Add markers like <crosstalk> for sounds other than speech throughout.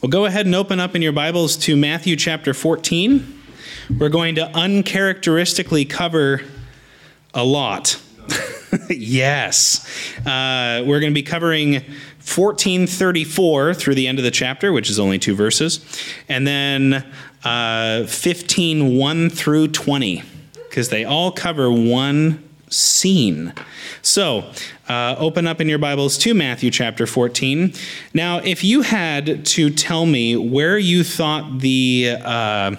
Well, go ahead and open up in your Bibles to Matthew chapter 14. We're going to uncharacteristically cover a lot. <laughs> yes. Uh, we're going to be covering 1434 through the end of the chapter, which is only two verses, and then uh, 15 1 through 20, because they all cover one scene. So, uh, open up in your Bibles to Matthew chapter 14. Now, if you had to tell me where you thought the uh,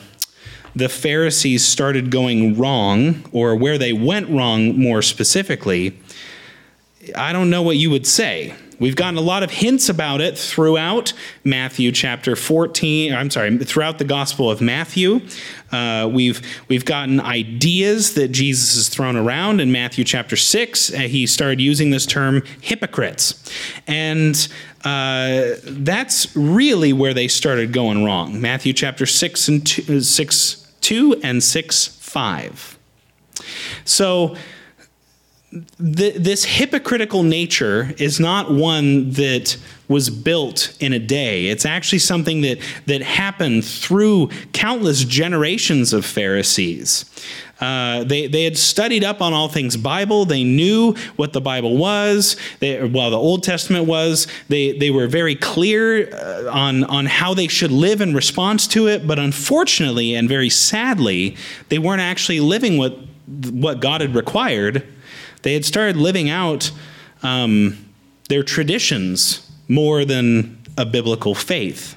the Pharisees started going wrong, or where they went wrong more specifically, I don't know what you would say. We've gotten a lot of hints about it throughout Matthew chapter 14. I'm sorry, throughout the Gospel of Matthew. Uh, we've, we've gotten ideas that Jesus has thrown around. In Matthew chapter 6, uh, he started using this term hypocrites. And uh, that's really where they started going wrong. Matthew chapter 6 and 2, uh, 6, 2 and 6, 5. So, this hypocritical nature is not one that was built in a day. It's actually something that, that happened through countless generations of Pharisees. Uh, they, they had studied up on all things Bible. They knew what the Bible was, they, well, the Old Testament was. They, they were very clear uh, on, on how they should live in response to it. But unfortunately, and very sadly, they weren't actually living what, what God had required they had started living out um, their traditions more than a biblical faith.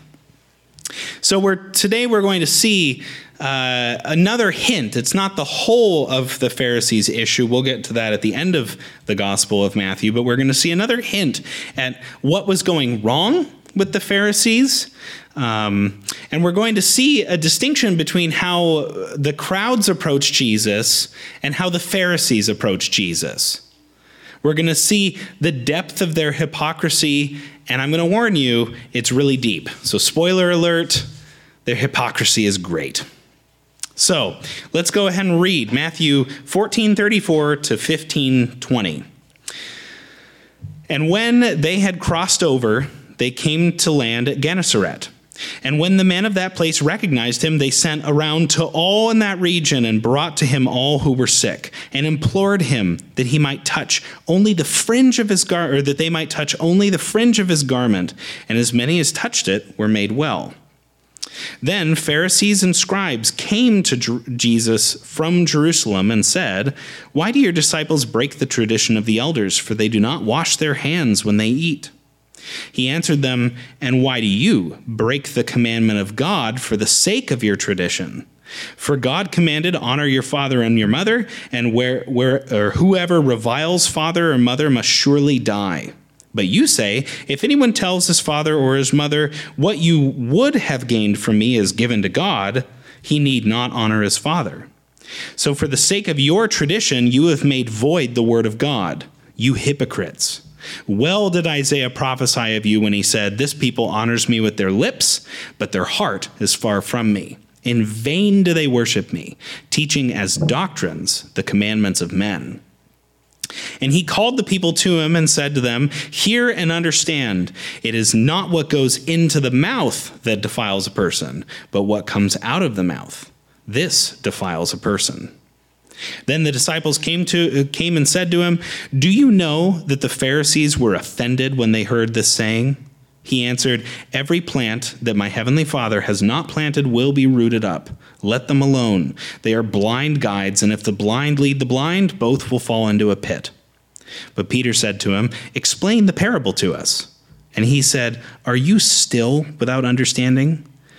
So we're, today we're going to see uh, another hint. It's not the whole of the Pharisees' issue. We'll get to that at the end of the Gospel of Matthew, but we're going to see another hint at what was going wrong with the Pharisees. Um, and we're going to see a distinction between how the crowds approach Jesus and how the Pharisees approach Jesus. We're going to see the depth of their hypocrisy, and I'm going to warn you, it's really deep. So, spoiler alert, their hypocrisy is great. So, let's go ahead and read Matthew 14:34 to 15:20. And when they had crossed over, they came to land at Gennesaret. And when the men of that place recognized him, they sent around to all in that region and brought to him all who were sick, and implored him that he might touch only the fringe of his gar, or that they might touch only the fringe of his garment. And as many as touched it were made well. Then Pharisees and scribes came to Jesus from Jerusalem and said, Why do your disciples break the tradition of the elders? For they do not wash their hands when they eat. He answered them, And why do you break the commandment of God for the sake of your tradition? For God commanded, Honor your father and your mother, and where, where, or whoever reviles father or mother must surely die. But you say, If anyone tells his father or his mother, What you would have gained from me is given to God, he need not honor his father. So, for the sake of your tradition, you have made void the word of God, you hypocrites. Well did Isaiah prophesy of you when he said, This people honors me with their lips, but their heart is far from me. In vain do they worship me, teaching as doctrines the commandments of men. And he called the people to him and said to them, Hear and understand, it is not what goes into the mouth that defiles a person, but what comes out of the mouth. This defiles a person. Then the disciples came to came and said to him, "Do you know that the Pharisees were offended when they heard this saying?" He answered, Every plant that my heavenly Father has not planted will be rooted up. Let them alone. They are blind guides, and if the blind lead the blind, both will fall into a pit. But Peter said to him, Explain the parable to us. And he said, Are you still without understanding?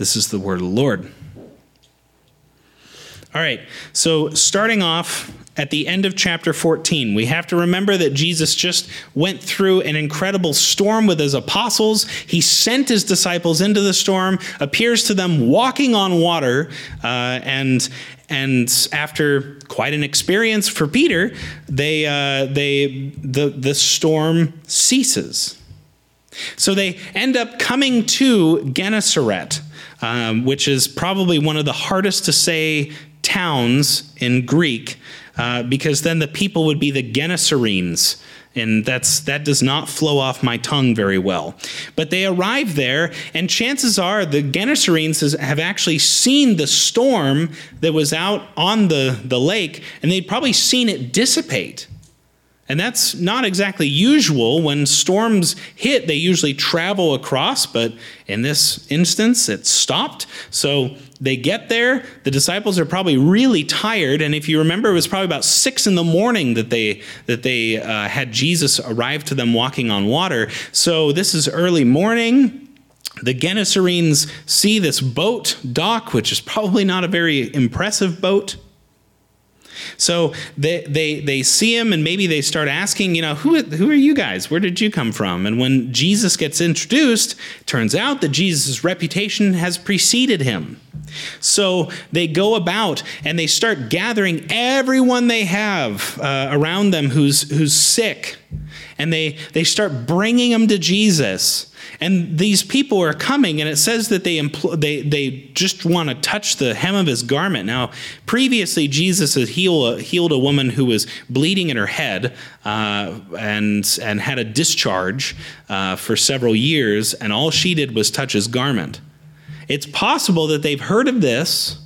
This is the word of the Lord. All right, so starting off at the end of chapter 14, we have to remember that Jesus just went through an incredible storm with his apostles. He sent his disciples into the storm, appears to them walking on water, uh, and and after quite an experience for Peter, they uh, they the the storm ceases. So they end up coming to Gennesaret, um, which is probably one of the hardest to say towns in Greek, uh, because then the people would be the Gennesarenes. And that's that does not flow off my tongue very well. But they arrive there, and chances are the Gennesarenes have actually seen the storm that was out on the, the lake, and they'd probably seen it dissipate. And that's not exactly usual. When storms hit, they usually travel across, but in this instance, it stopped. So they get there. The disciples are probably really tired. And if you remember, it was probably about six in the morning that they, that they uh, had Jesus arrive to them walking on water. So this is early morning. The Gennesarenes see this boat dock, which is probably not a very impressive boat. So they, they, they see him and maybe they start asking, you know, who, who are you guys? Where did you come from? And when Jesus gets introduced, turns out that Jesus' reputation has preceded him. So they go about and they start gathering everyone they have uh, around them who's, who's sick. And they, they start bringing them to Jesus. And these people are coming, and it says that they impl- they they just want to touch the hem of his garment. Now, previously, Jesus had healed, healed a woman who was bleeding in her head uh, and and had a discharge uh, for several years, and all she did was touch his garment. It's possible that they've heard of this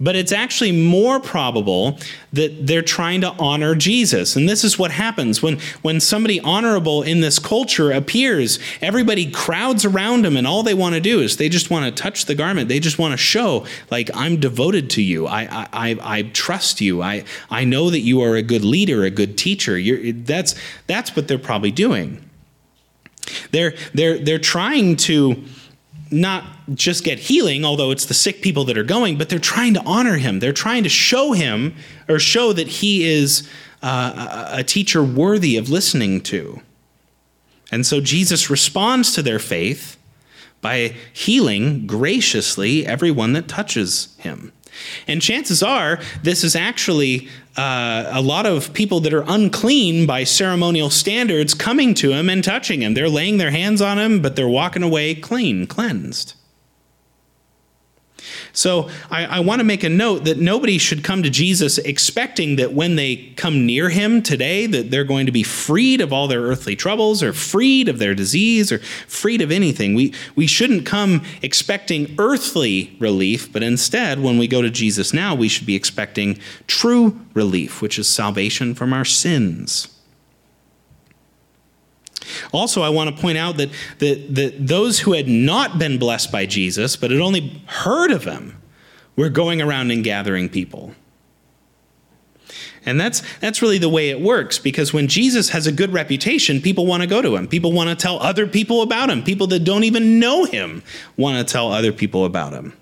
but it's actually more probable that they're trying to honor Jesus. And this is what happens when, when somebody honorable in this culture appears, everybody crowds around them, and all they want to do is they just want to touch the garment. They just want to show, like, I'm devoted to you. I, I, I, I trust you. I, I know that you are a good leader, a good teacher. You're, that's, that's what they're probably doing. They're, they're, they're trying to not just get healing, although it's the sick people that are going, but they're trying to honor him. They're trying to show him or show that he is uh, a teacher worthy of listening to. And so Jesus responds to their faith by healing graciously everyone that touches him. And chances are, this is actually uh, a lot of people that are unclean by ceremonial standards coming to him and touching him. They're laying their hands on him, but they're walking away clean, cleansed. So I, I want to make a note that nobody should come to Jesus expecting that when they come near him today, that they're going to be freed of all their earthly troubles or freed of their disease or freed of anything. We, we shouldn't come expecting earthly relief, but instead, when we go to Jesus now, we should be expecting true relief, which is salvation from our sins. Also, I want to point out that, that, that those who had not been blessed by Jesus, but had only heard of him, were going around and gathering people. And that's, that's really the way it works because when Jesus has a good reputation, people want to go to him. People want to tell other people about him. People that don't even know him want to tell other people about him.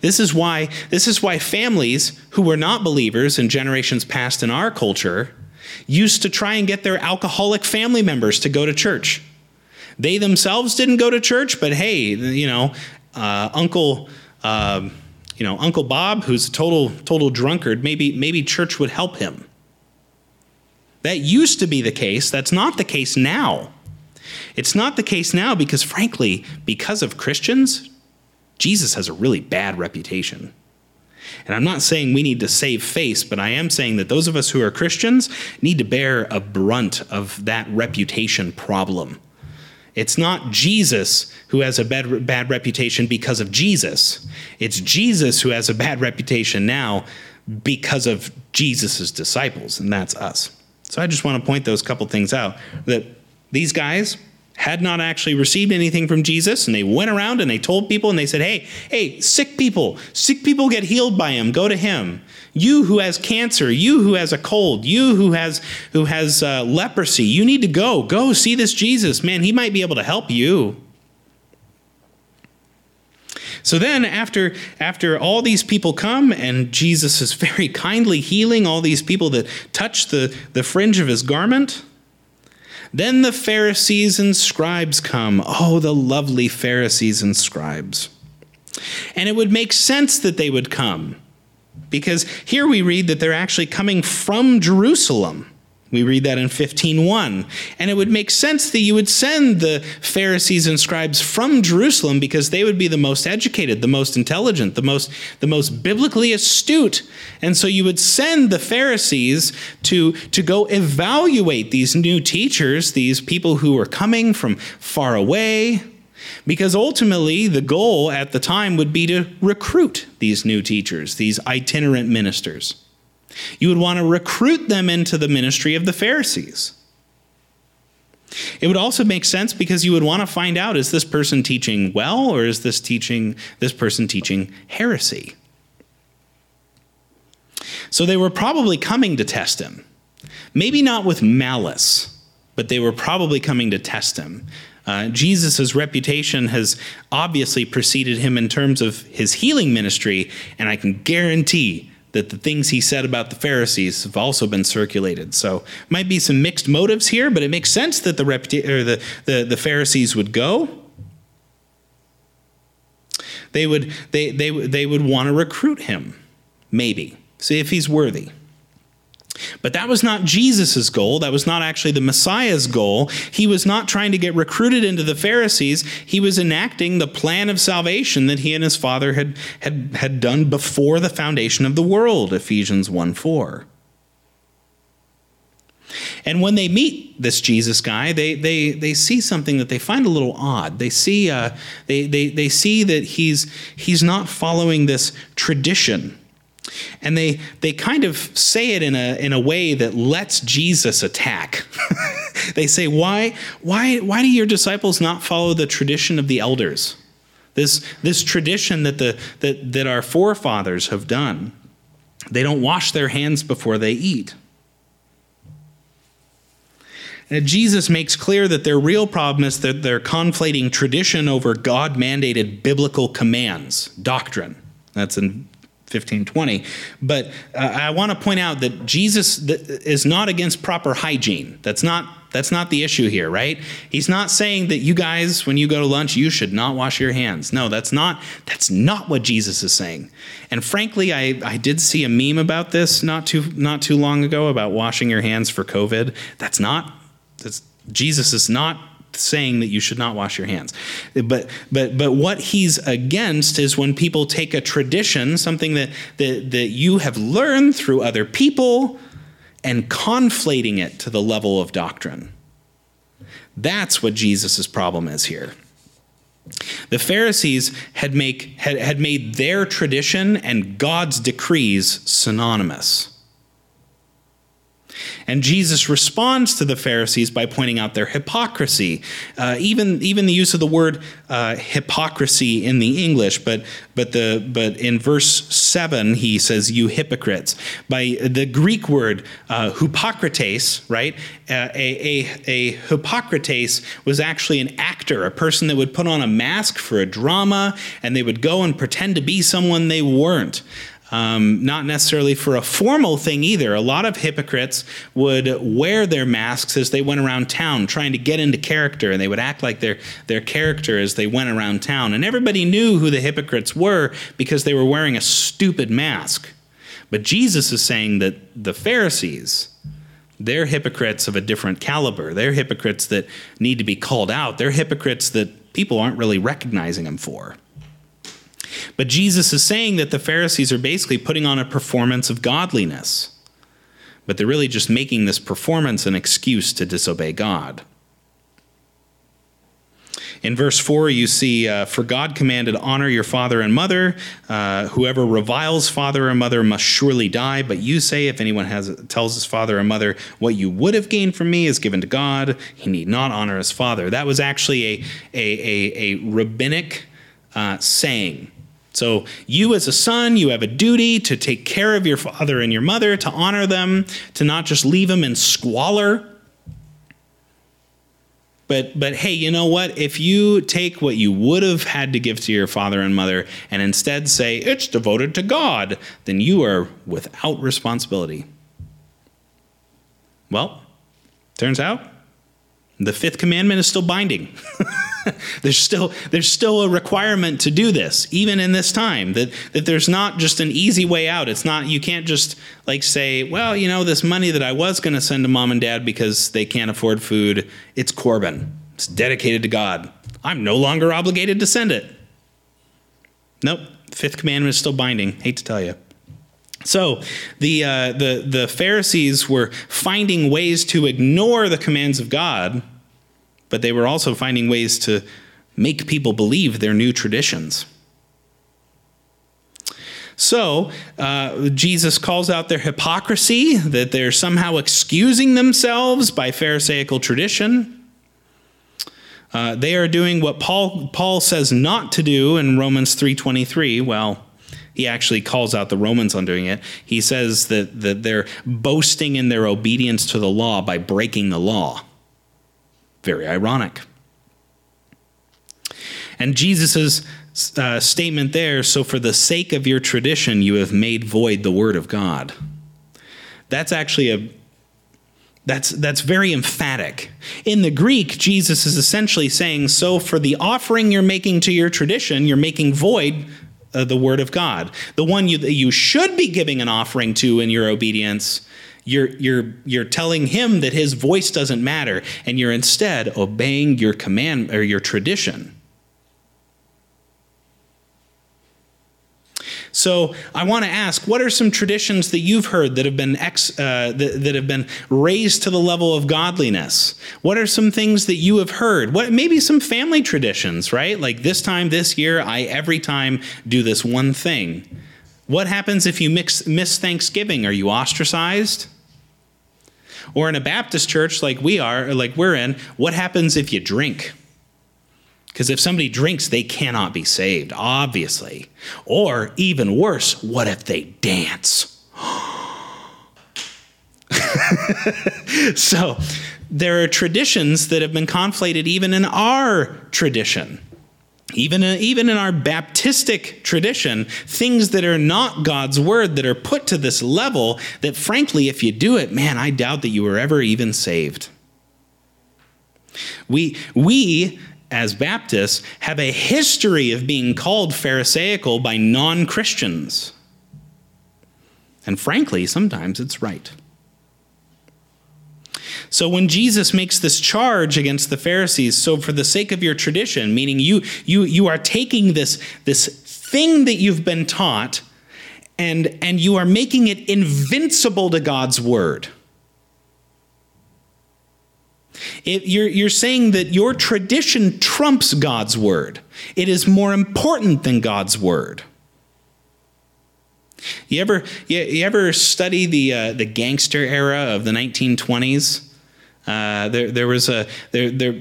This is why this is why families who were not believers in generations past in our culture used to try and get their alcoholic family members to go to church. They themselves didn't go to church, but hey, you know, uh, Uncle, uh, you know, Uncle Bob, who's a total total drunkard, maybe maybe church would help him. That used to be the case. That's not the case now. It's not the case now because, frankly, because of Christians, Jesus has a really bad reputation. And I'm not saying we need to save face, but I am saying that those of us who are Christians need to bear a brunt of that reputation problem. It's not Jesus who has a bad, bad reputation because of Jesus. It's Jesus who has a bad <laughs> reputation now because of Jesus' disciples, and that's us. So I just want to point those couple things out that these guys, had not actually received anything from Jesus, and they went around and they told people and they said, Hey, hey, sick people, sick people get healed by him, go to him. You who has cancer, you who has a cold, you who has who has uh, leprosy, you need to go. Go see this Jesus. Man, he might be able to help you. So then after after all these people come and Jesus is very kindly healing all these people that touch the, the fringe of his garment, then the Pharisees and scribes come. Oh, the lovely Pharisees and scribes. And it would make sense that they would come because here we read that they're actually coming from Jerusalem. We read that in 15:1. And it would make sense that you would send the Pharisees and scribes from Jerusalem because they would be the most educated, the most intelligent, the most the most biblically astute. And so you would send the Pharisees to to go evaluate these new teachers, these people who were coming from far away, because ultimately, the goal at the time would be to recruit these new teachers, these itinerant ministers. You would want to recruit them into the ministry of the Pharisees. It would also make sense because you would want to find out is this person teaching well or is this teaching this person teaching heresy? So they were probably coming to test him. Maybe not with malice, but they were probably coming to test him. Uh, Jesus' reputation has obviously preceded him in terms of his healing ministry, and I can guarantee that the things he said about the Pharisees have also been circulated. So might be some mixed motives here, but it makes sense that the reputa- or the, the, the Pharisees would go. They would they they they would want to recruit him, maybe see if he's worthy. But that was not Jesus' goal. That was not actually the Messiah's goal. He was not trying to get recruited into the Pharisees. He was enacting the plan of salvation that he and his Father had, had, had done before the foundation of the world, Ephesians 1 4. And when they meet this Jesus guy, they, they, they see something that they find a little odd. They see, uh, they, they, they see that he's, he's not following this tradition and they they kind of say it in a in a way that lets Jesus attack. <laughs> they say, "Why why why do your disciples not follow the tradition of the elders? This this tradition that the that that our forefathers have done. They don't wash their hands before they eat." And Jesus makes clear that their real problem is that they're conflating tradition over God mandated biblical commands, doctrine. That's in 1520. But uh, I want to point out that Jesus is not against proper hygiene. That's not that's not the issue here, right? He's not saying that you guys when you go to lunch you should not wash your hands. No, that's not that's not what Jesus is saying. And frankly, I I did see a meme about this not too not too long ago about washing your hands for COVID. That's not that's Jesus is not saying that you should not wash your hands. But but but what he's against is when people take a tradition, something that that, that you have learned through other people, and conflating it to the level of doctrine. That's what Jesus' problem is here. The Pharisees had, make, had, had made their tradition and God's decrees synonymous. And Jesus responds to the Pharisees by pointing out their hypocrisy. Uh, even, even the use of the word uh, hypocrisy in the English, but, but, the, but in verse 7, he says, You hypocrites. By the Greek word uh, right? Uh, a, a, a hypokrites was actually an actor, a person that would put on a mask for a drama, and they would go and pretend to be someone they weren't. Um, not necessarily for a formal thing either. A lot of hypocrites would wear their masks as they went around town, trying to get into character, and they would act like their their character as they went around town. And everybody knew who the hypocrites were because they were wearing a stupid mask. But Jesus is saying that the Pharisees, they're hypocrites of a different caliber. They're hypocrites that need to be called out. They're hypocrites that people aren't really recognizing them for. But Jesus is saying that the Pharisees are basically putting on a performance of godliness. But they're really just making this performance an excuse to disobey God. In verse 4, you see, uh, For God commanded, Honor your father and mother. Uh, whoever reviles father or mother must surely die. But you say, If anyone has, tells his father or mother, What you would have gained from me is given to God, he need not honor his father. That was actually a, a, a, a rabbinic uh, saying so, you as a son, you have a duty to take care of your father and your mother, to honor them, to not just leave them in squalor. But but hey, you know what? If you take what you would have had to give to your father and mother and instead say it's devoted to God, then you are without responsibility. Well, turns out the fifth commandment is still binding. <laughs> <laughs> there's still there's still a requirement to do this even in this time that that there's not just an easy way out. It's not you can't just like say well you know this money that I was going to send to mom and dad because they can't afford food it's Corban. it's dedicated to God. I'm no longer obligated to send it. Nope. Fifth commandment is still binding. Hate to tell you so the, uh, the, the Pharisees were finding ways to ignore the commands of God, but they were also finding ways to make people believe their new traditions. So, uh, Jesus calls out their hypocrisy, that they're somehow excusing themselves by Pharisaical tradition. Uh, they are doing what Paul, Paul says not to do in Romans 3.23. Well, he actually calls out the Romans on doing it. He says that, that they're boasting in their obedience to the law by breaking the law. Very ironic. And Jesus' uh, statement there so for the sake of your tradition, you have made void the word of God. That's actually a that's, that's very emphatic. In the Greek, Jesus is essentially saying, So, for the offering you're making to your tradition, you're making void uh, the word of God. The one you, that you should be giving an offering to in your obedience, you're, you're, you're telling him that his voice doesn't matter, and you're instead obeying your command or your tradition. So I want to ask, what are some traditions that you've heard that have been ex, uh, that, that, have been raised to the level of godliness? What are some things that you have heard? What maybe some family traditions, right? Like this time this year, I every time do this one thing. What happens if you mix, miss Thanksgiving? Are you ostracized? Or in a Baptist church like we are, like we're in, what happens if you drink? Because if somebody drinks, they cannot be saved, obviously. Or even worse, what if they dance? <laughs> so there are traditions that have been conflated even in our tradition. Even in, even in our Baptistic tradition, things that are not God's word that are put to this level that, frankly, if you do it, man, I doubt that you were ever even saved. We, we as Baptists, have a history of being called Pharisaical by non Christians. And frankly, sometimes it's right. So when Jesus makes this charge against the Pharisees, so for the sake of your tradition, meaning you you you are taking this this thing that you've been taught and and you are making it invincible to God's word. It, you're, you're saying that your tradition trumps God's word. It is more important than God's word. You ever, you, you ever study the, uh, the gangster era of the 1920s? Uh, there, there was a, there, there,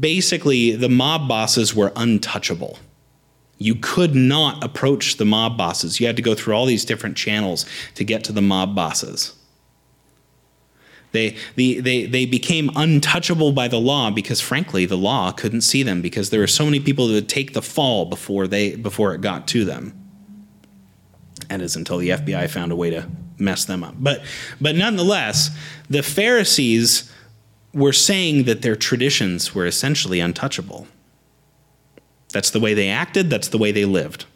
basically, the mob bosses were untouchable. You could not approach the mob bosses. You had to go through all these different channels to get to the mob bosses. They, they, they, they became untouchable by the law because, frankly, the law couldn't see them because there were so many people that would take the fall before, they, before it got to them. And it's until the FBI found a way to mess them up. But, but nonetheless, the Pharisees were saying that their traditions were essentially untouchable. That's the way they acted, that's the way they lived.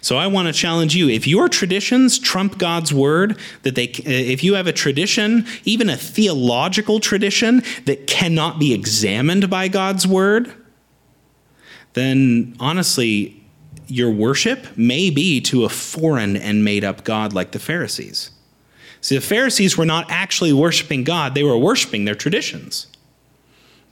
So I want to challenge you if your traditions trump God's word that they if you have a tradition, even a theological tradition that cannot be examined by God's word, then honestly your worship may be to a foreign and made up god like the Pharisees. See, the Pharisees were not actually worshiping God, they were worshiping their traditions.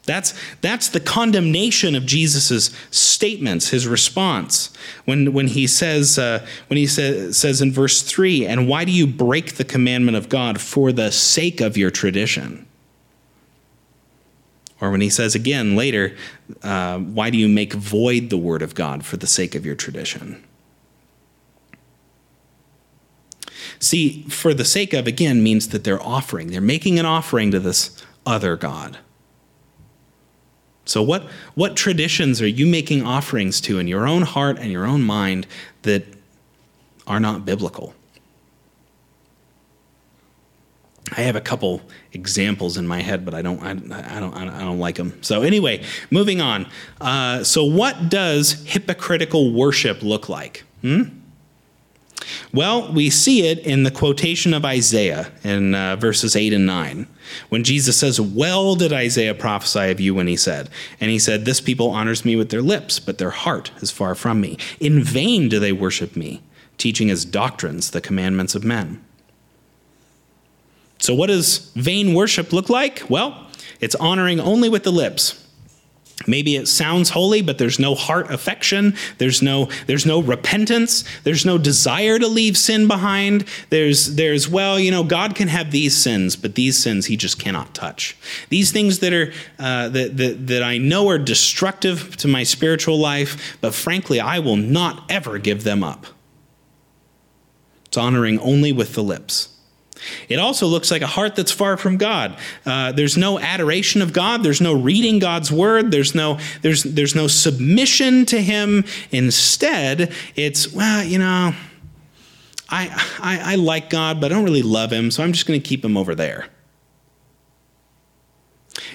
That's, that's the condemnation of Jesus' statements, his response. When, when he, says, uh, when he say, says in verse 3, And why do you break the commandment of God for the sake of your tradition? Or when he says again later, uh, Why do you make void the word of God for the sake of your tradition? See, for the sake of, again, means that they're offering. They're making an offering to this other God. So, what, what traditions are you making offerings to in your own heart and your own mind that are not biblical? I have a couple examples in my head, but I don't, I, I don't, I don't like them. So anyway, moving on. Uh, so, what does hypocritical worship look like? Hmm? Well, we see it in the quotation of Isaiah in uh, verses 8 and 9, when Jesus says, Well did Isaiah prophesy of you when he said, and he said, This people honors me with their lips, but their heart is far from me. In vain do they worship me, teaching as doctrines the commandments of men. So, what does vain worship look like? Well, it's honoring only with the lips. Maybe it sounds holy, but there's no heart affection. There's no, there's no repentance. There's no desire to leave sin behind. There's, there's, well, you know, God can have these sins, but these sins he just cannot touch. These things that are, uh, that, that, that I know are destructive to my spiritual life, but frankly, I will not ever give them up. It's honoring only with the lips. It also looks like a heart that's far from God. Uh, there's no adoration of God. There's no reading God's word. There's no there's there's no submission to Him. Instead, it's well, you know, I I, I like God, but I don't really love Him, so I'm just going to keep Him over there.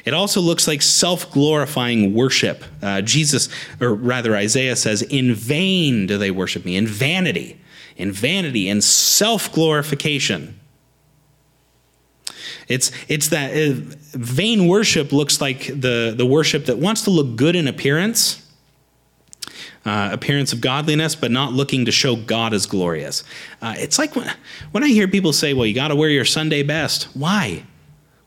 It also looks like self glorifying worship. Uh, Jesus, or rather, Isaiah says, In vain do they worship me, in vanity, in vanity, in self glorification. It's it's that uh, vain worship looks like the the worship that wants to look good in appearance. Uh, appearance of godliness, but not looking to show God as glorious. Uh, it's like when, when I hear people say, well, you got to wear your Sunday best. Why?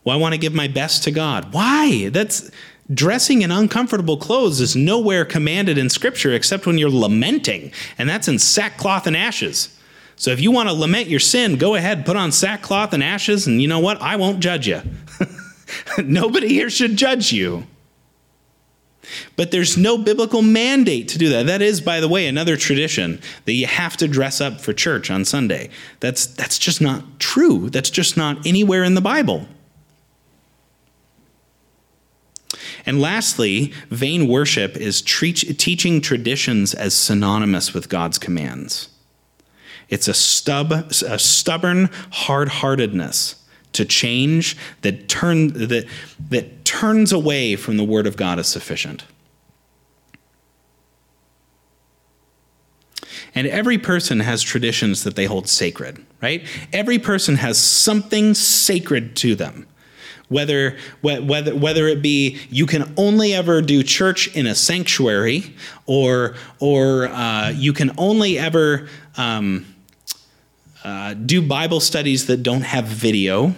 Well, I want to give my best to God. Why? That's dressing in uncomfortable clothes is nowhere commanded in Scripture except when you're lamenting, and that's in sackcloth and ashes. So if you want to lament your sin, go ahead, put on sackcloth and ashes, and you know what? I won't judge you. <laughs> Nobody here should judge you. But there's no biblical mandate to do that. That is, by the way, another tradition that you have to dress up for church on Sunday. That's, that's just not true. That's just not anywhere in the Bible. And lastly, vain worship is teaching traditions as synonymous with God's commands. It's a, stub, a stubborn hard heartedness to change that, turn, that, that turns away from the Word of God as sufficient. And every person has traditions that they hold sacred, right? Every person has something sacred to them. Whether, whether, whether it be you can only ever do church in a sanctuary, or, or uh, you can only ever um, uh, do Bible studies that don't have video,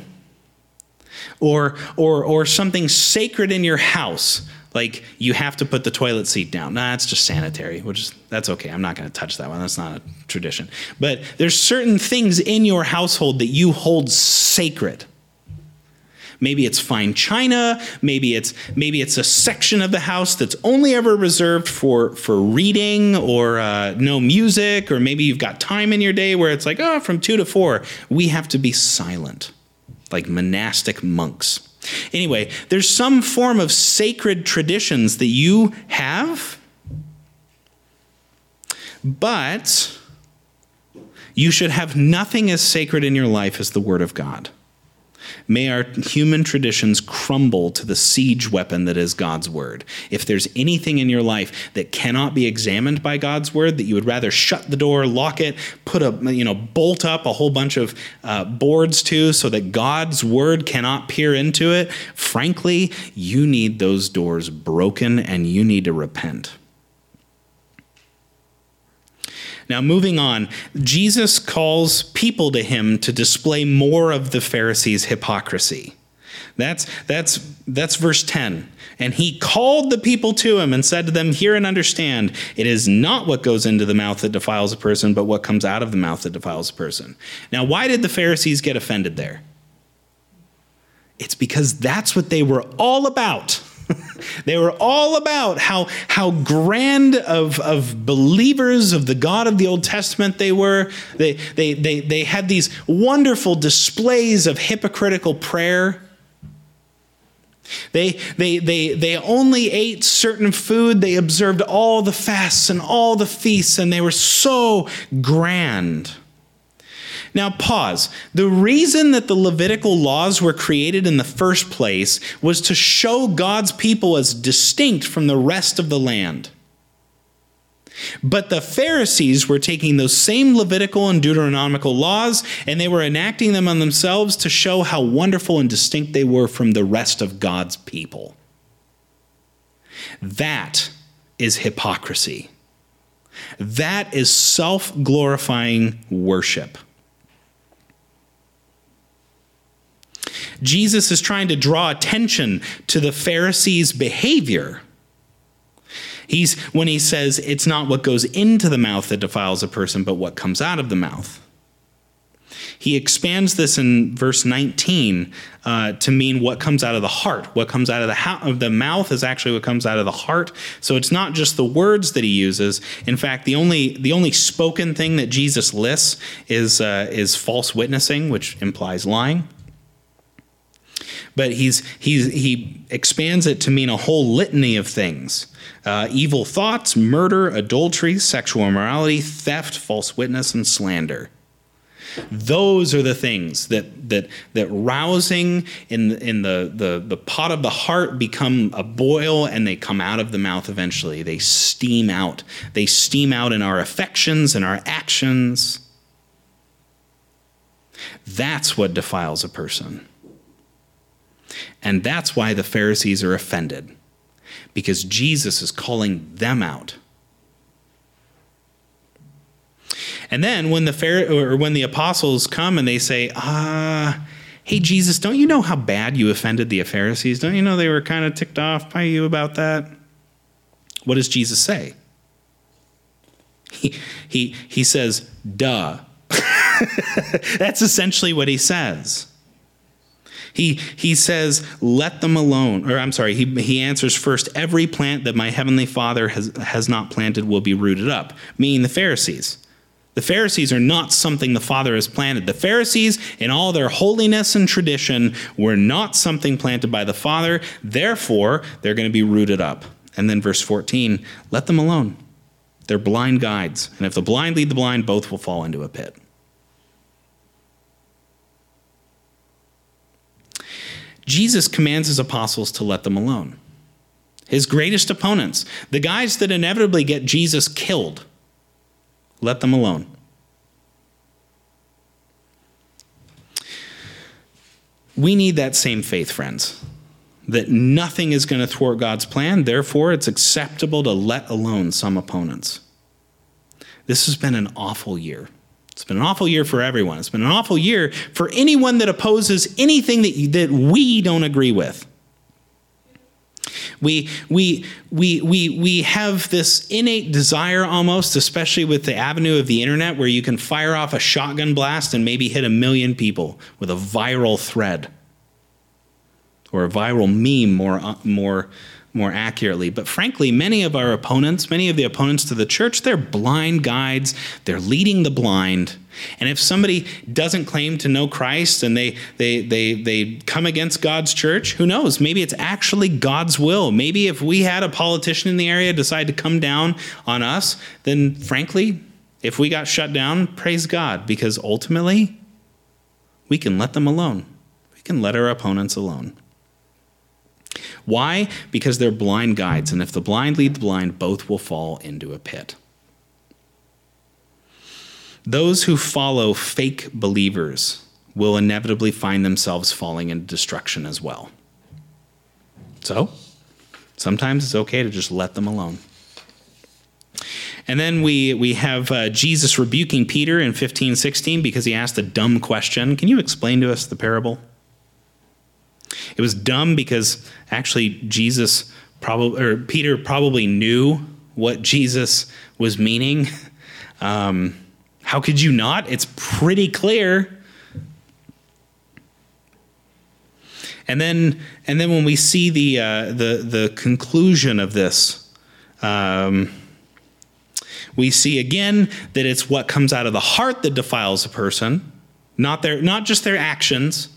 or, or, or something sacred in your house, like you have to put the toilet seat down. Nah, it's just sanitary, which is, that's okay. I'm not going to touch that one. That's not a tradition. But there's certain things in your household that you hold sacred. Maybe it's fine china. Maybe it's maybe it's a section of the house that's only ever reserved for for reading or uh, no music. Or maybe you've got time in your day where it's like, oh, from two to four, we have to be silent, like monastic monks. Anyway, there's some form of sacred traditions that you have, but you should have nothing as sacred in your life as the Word of God. May our human traditions crumble to the siege weapon that is God's word. If there's anything in your life that cannot be examined by God's word, that you would rather shut the door, lock it, put a you know bolt up a whole bunch of uh, boards to, so that God's word cannot peer into it. Frankly, you need those doors broken, and you need to repent. Now, moving on, Jesus calls people to him to display more of the Pharisees' hypocrisy. That's, that's, that's verse 10. And he called the people to him and said to them, Hear and understand, it is not what goes into the mouth that defiles a person, but what comes out of the mouth that defiles a person. Now, why did the Pharisees get offended there? It's because that's what they were all about. <laughs> they were all about how, how grand of, of believers of the God of the Old Testament they were. They, they, they, they had these wonderful displays of hypocritical prayer. They, they, they, they only ate certain food. They observed all the fasts and all the feasts, and they were so grand. Now, pause. The reason that the Levitical laws were created in the first place was to show God's people as distinct from the rest of the land. But the Pharisees were taking those same Levitical and Deuteronomical laws and they were enacting them on themselves to show how wonderful and distinct they were from the rest of God's people. That is hypocrisy. That is self glorifying worship. Jesus is trying to draw attention to the Pharisees' behavior He's when he says it's not what goes into the mouth that defiles a person, but what comes out of the mouth. He expands this in verse 19 uh, to mean what comes out of the heart. What comes out of the, of the mouth is actually what comes out of the heart. So it's not just the words that he uses. In fact, the only the only spoken thing that Jesus lists is uh, is false witnessing, which implies lying but he's, he's, he expands it to mean a whole litany of things uh, evil thoughts, murder, adultery, sexual immorality, theft, false witness, and slander. Those are the things that that that rousing in in the, the the pot of the heart become a boil and they come out of the mouth eventually. They steam out. They steam out in our affections and our actions. That's what defiles a person. And that's why the Pharisees are offended, because Jesus is calling them out. And then when the Phar- or when the apostles come and they say, "Ah, hey Jesus, don't you know how bad you offended the Pharisees? Don't you know they were kind of ticked off by you about that?" What does Jesus say? He he he says, "Duh." <laughs> That's essentially what he says. He, he says, let them alone. Or I'm sorry, he, he answers first, every plant that my heavenly Father has, has not planted will be rooted up, meaning the Pharisees. The Pharisees are not something the Father has planted. The Pharisees, in all their holiness and tradition, were not something planted by the Father. Therefore, they're going to be rooted up. And then verse 14 let them alone. They're blind guides. And if the blind lead the blind, both will fall into a pit. Jesus commands his apostles to let them alone. His greatest opponents, the guys that inevitably get Jesus killed, let them alone. We need that same faith, friends, that nothing is going to thwart God's plan. Therefore, it's acceptable to let alone some opponents. This has been an awful year. It's been an awful year for everyone. It's been an awful year for anyone that opposes anything that, you, that we don't agree with. We, we, we, we, we have this innate desire almost, especially with the avenue of the internet, where you can fire off a shotgun blast and maybe hit a million people with a viral thread or a viral meme more, uh, more, more accurately. But frankly, many of our opponents, many of the opponents to the church, they're blind guides. They're leading the blind. And if somebody doesn't claim to know Christ and they they they they come against God's church, who knows? Maybe it's actually God's will. Maybe if we had a politician in the area decide to come down on us, then frankly, if we got shut down, praise God because ultimately we can let them alone. We can let our opponents alone. Why? Because they're blind guides, and if the blind lead the blind, both will fall into a pit. Those who follow fake believers will inevitably find themselves falling into destruction as well. So, sometimes it's okay to just let them alone. And then we, we have uh, Jesus rebuking Peter in 15, 16 because he asked a dumb question. Can you explain to us the parable? It was dumb because actually Jesus probably or Peter probably knew what Jesus was meaning. <laughs> Um, how could you not? It's pretty clear. And then, and then when we see the uh, the the conclusion of this, um, we see again that it's what comes out of the heart that defiles a person, not their not just their actions,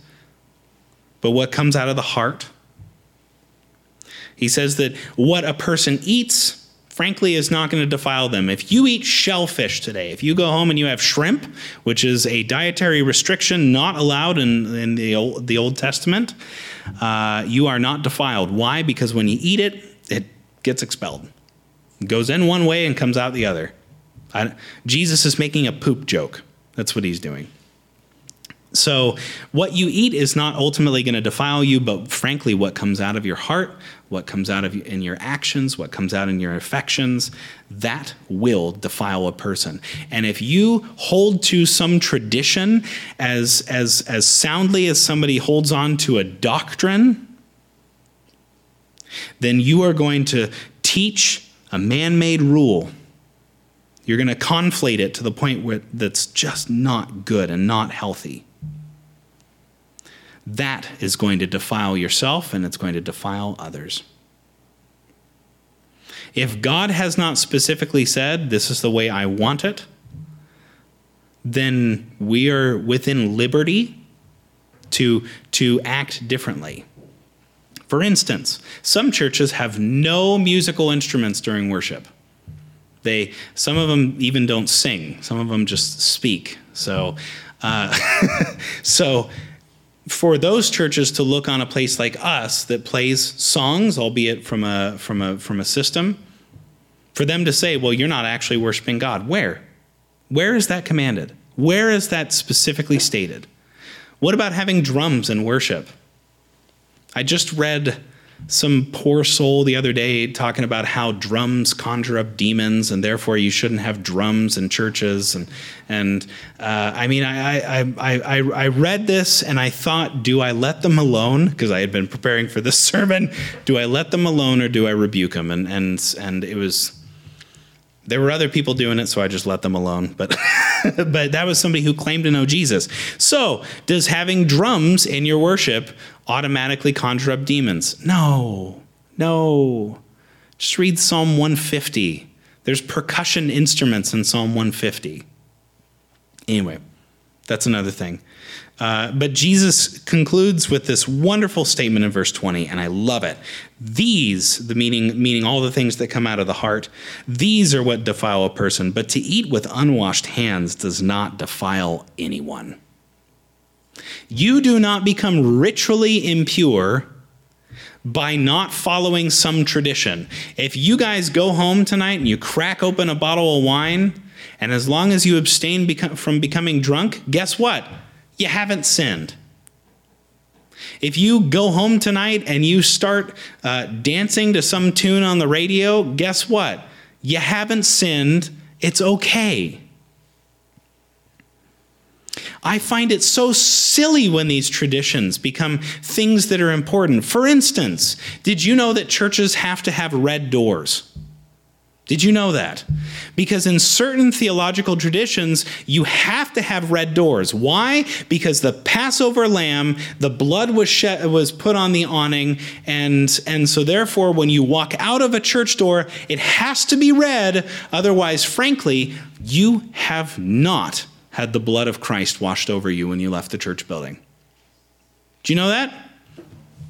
but what comes out of the heart. He says that what a person eats, frankly, is not going to defile them. If you eat shellfish today, if you go home and you have shrimp, which is a dietary restriction not allowed in, in the, Old, the Old Testament, uh, you are not defiled. Why? Because when you eat it, it gets expelled. It goes in one way and comes out the other. I, Jesus is making a poop joke. That's what he's doing. So, what you eat is not ultimately going to defile you, but frankly, what comes out of your heart, what comes out of in your actions, what comes out in your affections, that will defile a person. And if you hold to some tradition as as as soundly as somebody holds on to a doctrine, then you are going to teach a man-made rule. You're going to conflate it to the point where that's just not good and not healthy that is going to defile yourself and it's going to defile others. If God has not specifically said, this is the way I want it, then we are within liberty to, to act differently. For instance, some churches have no musical instruments during worship. They, some of them even don't sing. Some of them just speak. So, uh, <laughs> so for those churches to look on a place like us that plays songs, albeit from a from a from a system, for them to say, "Well, you're not actually worshiping God." Where? Where is that commanded? Where is that specifically stated? What about having drums in worship? I just read some poor soul the other day talking about how drums conjure up demons and therefore you shouldn't have drums in churches. And and uh, I mean I, I I I read this and I thought do I let them alone? Because I had been preparing for this <laughs> sermon. Do I let them alone or do I rebuke them and and and it was there were other people doing it so I just let them alone. But <laughs> but that was somebody who claimed to know Jesus. So does having drums in your worship automatically conjure up demons. No, no. Just read Psalm 150. There's percussion instruments in Psalm 150. Anyway, that's another thing. Uh, but Jesus concludes with this wonderful statement in verse 20, and I love it. These, the meaning, meaning all the things that come out of the heart, these are what defile a person. But to eat with unwashed hands does not defile anyone. You do not become ritually impure by not following some tradition. If you guys go home tonight and you crack open a bottle of wine, and as long as you abstain from becoming drunk, guess what? You haven't sinned. If you go home tonight and you start uh, dancing to some tune on the radio, guess what? You haven't sinned. It's okay. I find it so silly when these traditions become things that are important. For instance, did you know that churches have to have red doors? Did you know that? Because in certain theological traditions, you have to have red doors. Why? Because the Passover lamb, the blood was shed, was put on the awning, and and so therefore, when you walk out of a church door, it has to be red. Otherwise, frankly, you have not had the blood of Christ washed over you when you left the church building. Do you know that?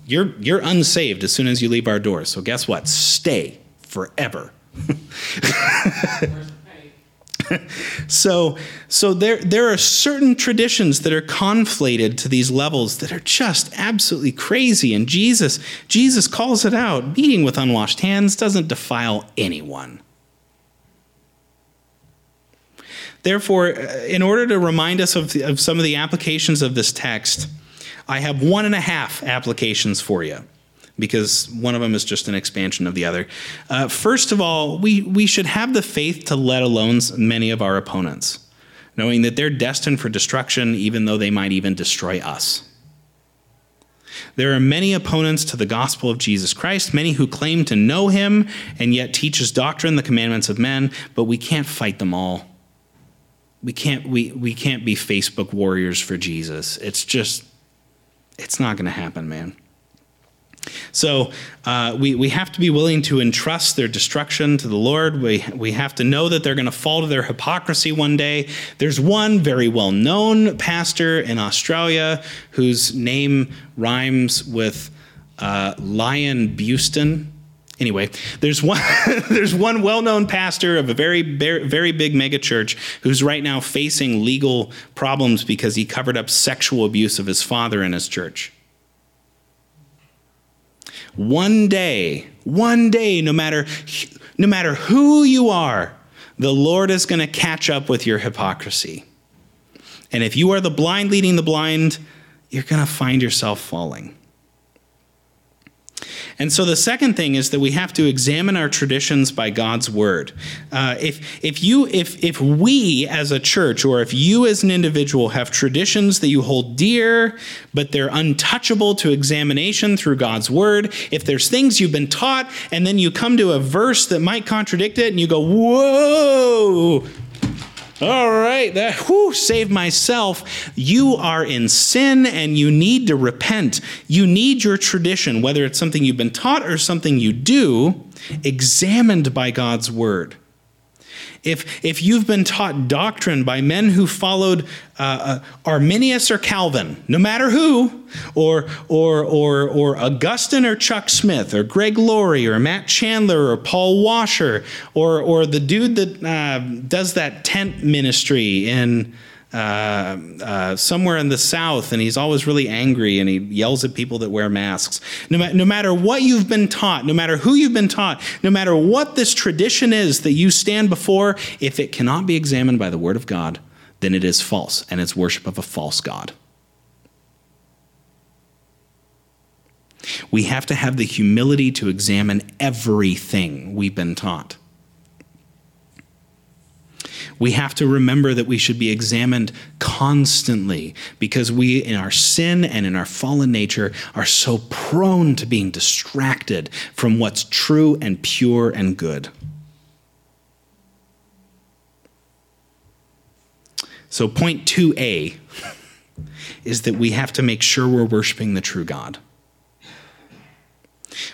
You're, you're unsaved as soon as you leave our doors. So, guess what? Stay forever. <laughs> so so there there are certain traditions that are conflated to these levels that are just absolutely crazy and Jesus Jesus calls it out eating with unwashed hands doesn't defile anyone Therefore, uh, in order to remind us of, of some of the applications of this text, I have one and a half applications for you because one of them is just an expansion of the other. Uh, first of all, we, we should have the faith to let alone many of our opponents, knowing that they're destined for destruction, even though they might even destroy us. There are many opponents to the gospel of Jesus Christ, many who claim to know him and yet teach his doctrine, the commandments of men, but we can't fight them all we can't we we can't be Facebook warriors for Jesus. It's just it's not going to happen, man. So uh, we, we have to be willing to entrust their destruction to the Lord. We, we have to know that they're going to fall to their hypocrisy one day. There's one very well known pastor in Australia whose name rhymes with uh, Lion Buston. Anyway, there's one <laughs> there's one well-known pastor of a very very, big megachurch who's right now facing legal problems because he covered up sexual abuse of his father in his church. One day, one day, no matter no matter who you are, the Lord is going to catch up with your hypocrisy. And if you are the blind leading the blind, you're going to find yourself falling. And so the second thing is that we have to examine our traditions by God's word. Uh, if if you if if we as a church or if you as an individual have traditions that you hold dear, but they're untouchable to examination through God's word, if there's things you've been taught and then you come to a verse that might contradict it and you go, whoa, all right, that whew, save myself. You are in sin and you need to repent. You need your tradition, whether it's something you've been taught or something you do, examined by God's word if, if you've been taught doctrine by men who followed uh, uh, Arminius or Calvin, no matter who, or, or, or, or Augustine or Chuck Smith, or Greg Laurie, or Matt Chandler, or Paul Washer, or, or the dude that uh, does that tent ministry in uh, uh, somewhere in the South, and he's always really angry and he yells at people that wear masks. No, ma- no matter what you've been taught, no matter who you've been taught, no matter what this tradition is that you stand before, if it cannot be examined by the Word of God, then it is false, and it's worship of a false God. We have to have the humility to examine everything we've been taught we have to remember that we should be examined constantly because we, in our sin and in our fallen nature, are so prone to being distracted from what's true and pure and good. So, point 2a is that we have to make sure we're worshiping the true God.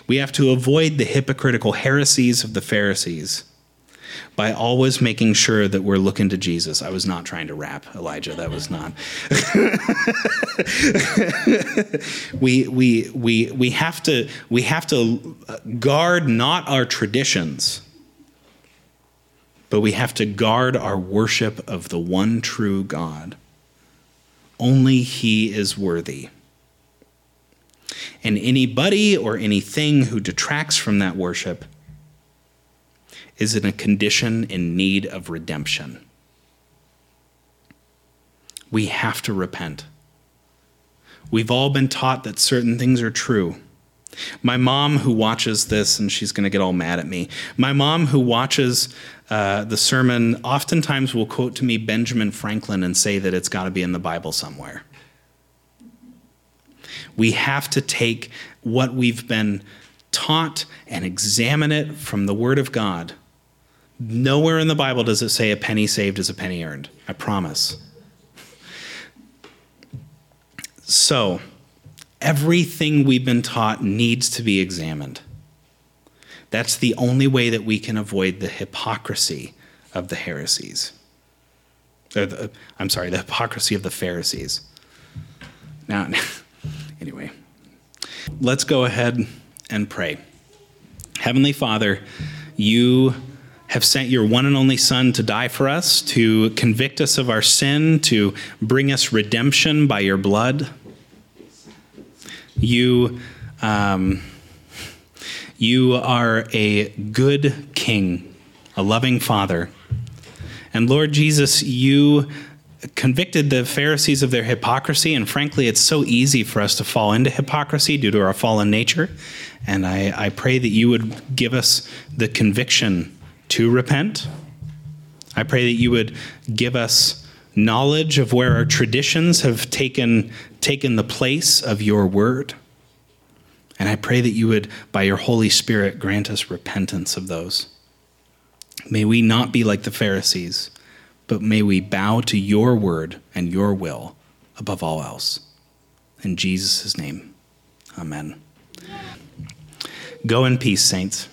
We have to avoid the hypocritical heresies of the Pharisees by always making sure that we're looking to Jesus. I was not trying to rap, Elijah. That was not. <laughs> we, we, we, we, have to, we have to guard not our traditions, but we have to guard our worship of the one true God. Only He is worthy. And anybody or anything who detracts from that worship is in a condition in need of redemption. We have to repent. We've all been taught that certain things are true. My mom, who watches this, and she's going to get all mad at me, my mom, who watches uh, the sermon, oftentimes will quote to me Benjamin Franklin and say that it's got to be in the Bible somewhere. We have to take what we've been taught and examine it from the Word of God Nowhere in the Bible does it say a penny saved is a penny earned. I promise. So, everything we've been taught needs to be examined. That's the only way that we can avoid the hypocrisy of the heresies. The, I'm sorry, the hypocrisy of the Pharisees. Now, <laughs> anyway, let's go ahead and pray. Heavenly Father, you have sent your one and only Son to die for us, to convict us of our sin, to bring us redemption by your blood. You, um, you are a good King, a loving Father. And Lord Jesus, you convicted the Pharisees of their hypocrisy, and frankly, it's so easy for us to fall into hypocrisy due to our fallen nature. And I, I pray that you would give us the conviction to repent. I pray that you would give us knowledge of where our traditions have taken, taken the place of your word. And I pray that you would, by your Holy Spirit, grant us repentance of those. May we not be like the Pharisees, but may we bow to your word and your will above all else. In Jesus' name, amen. Go in peace, saints.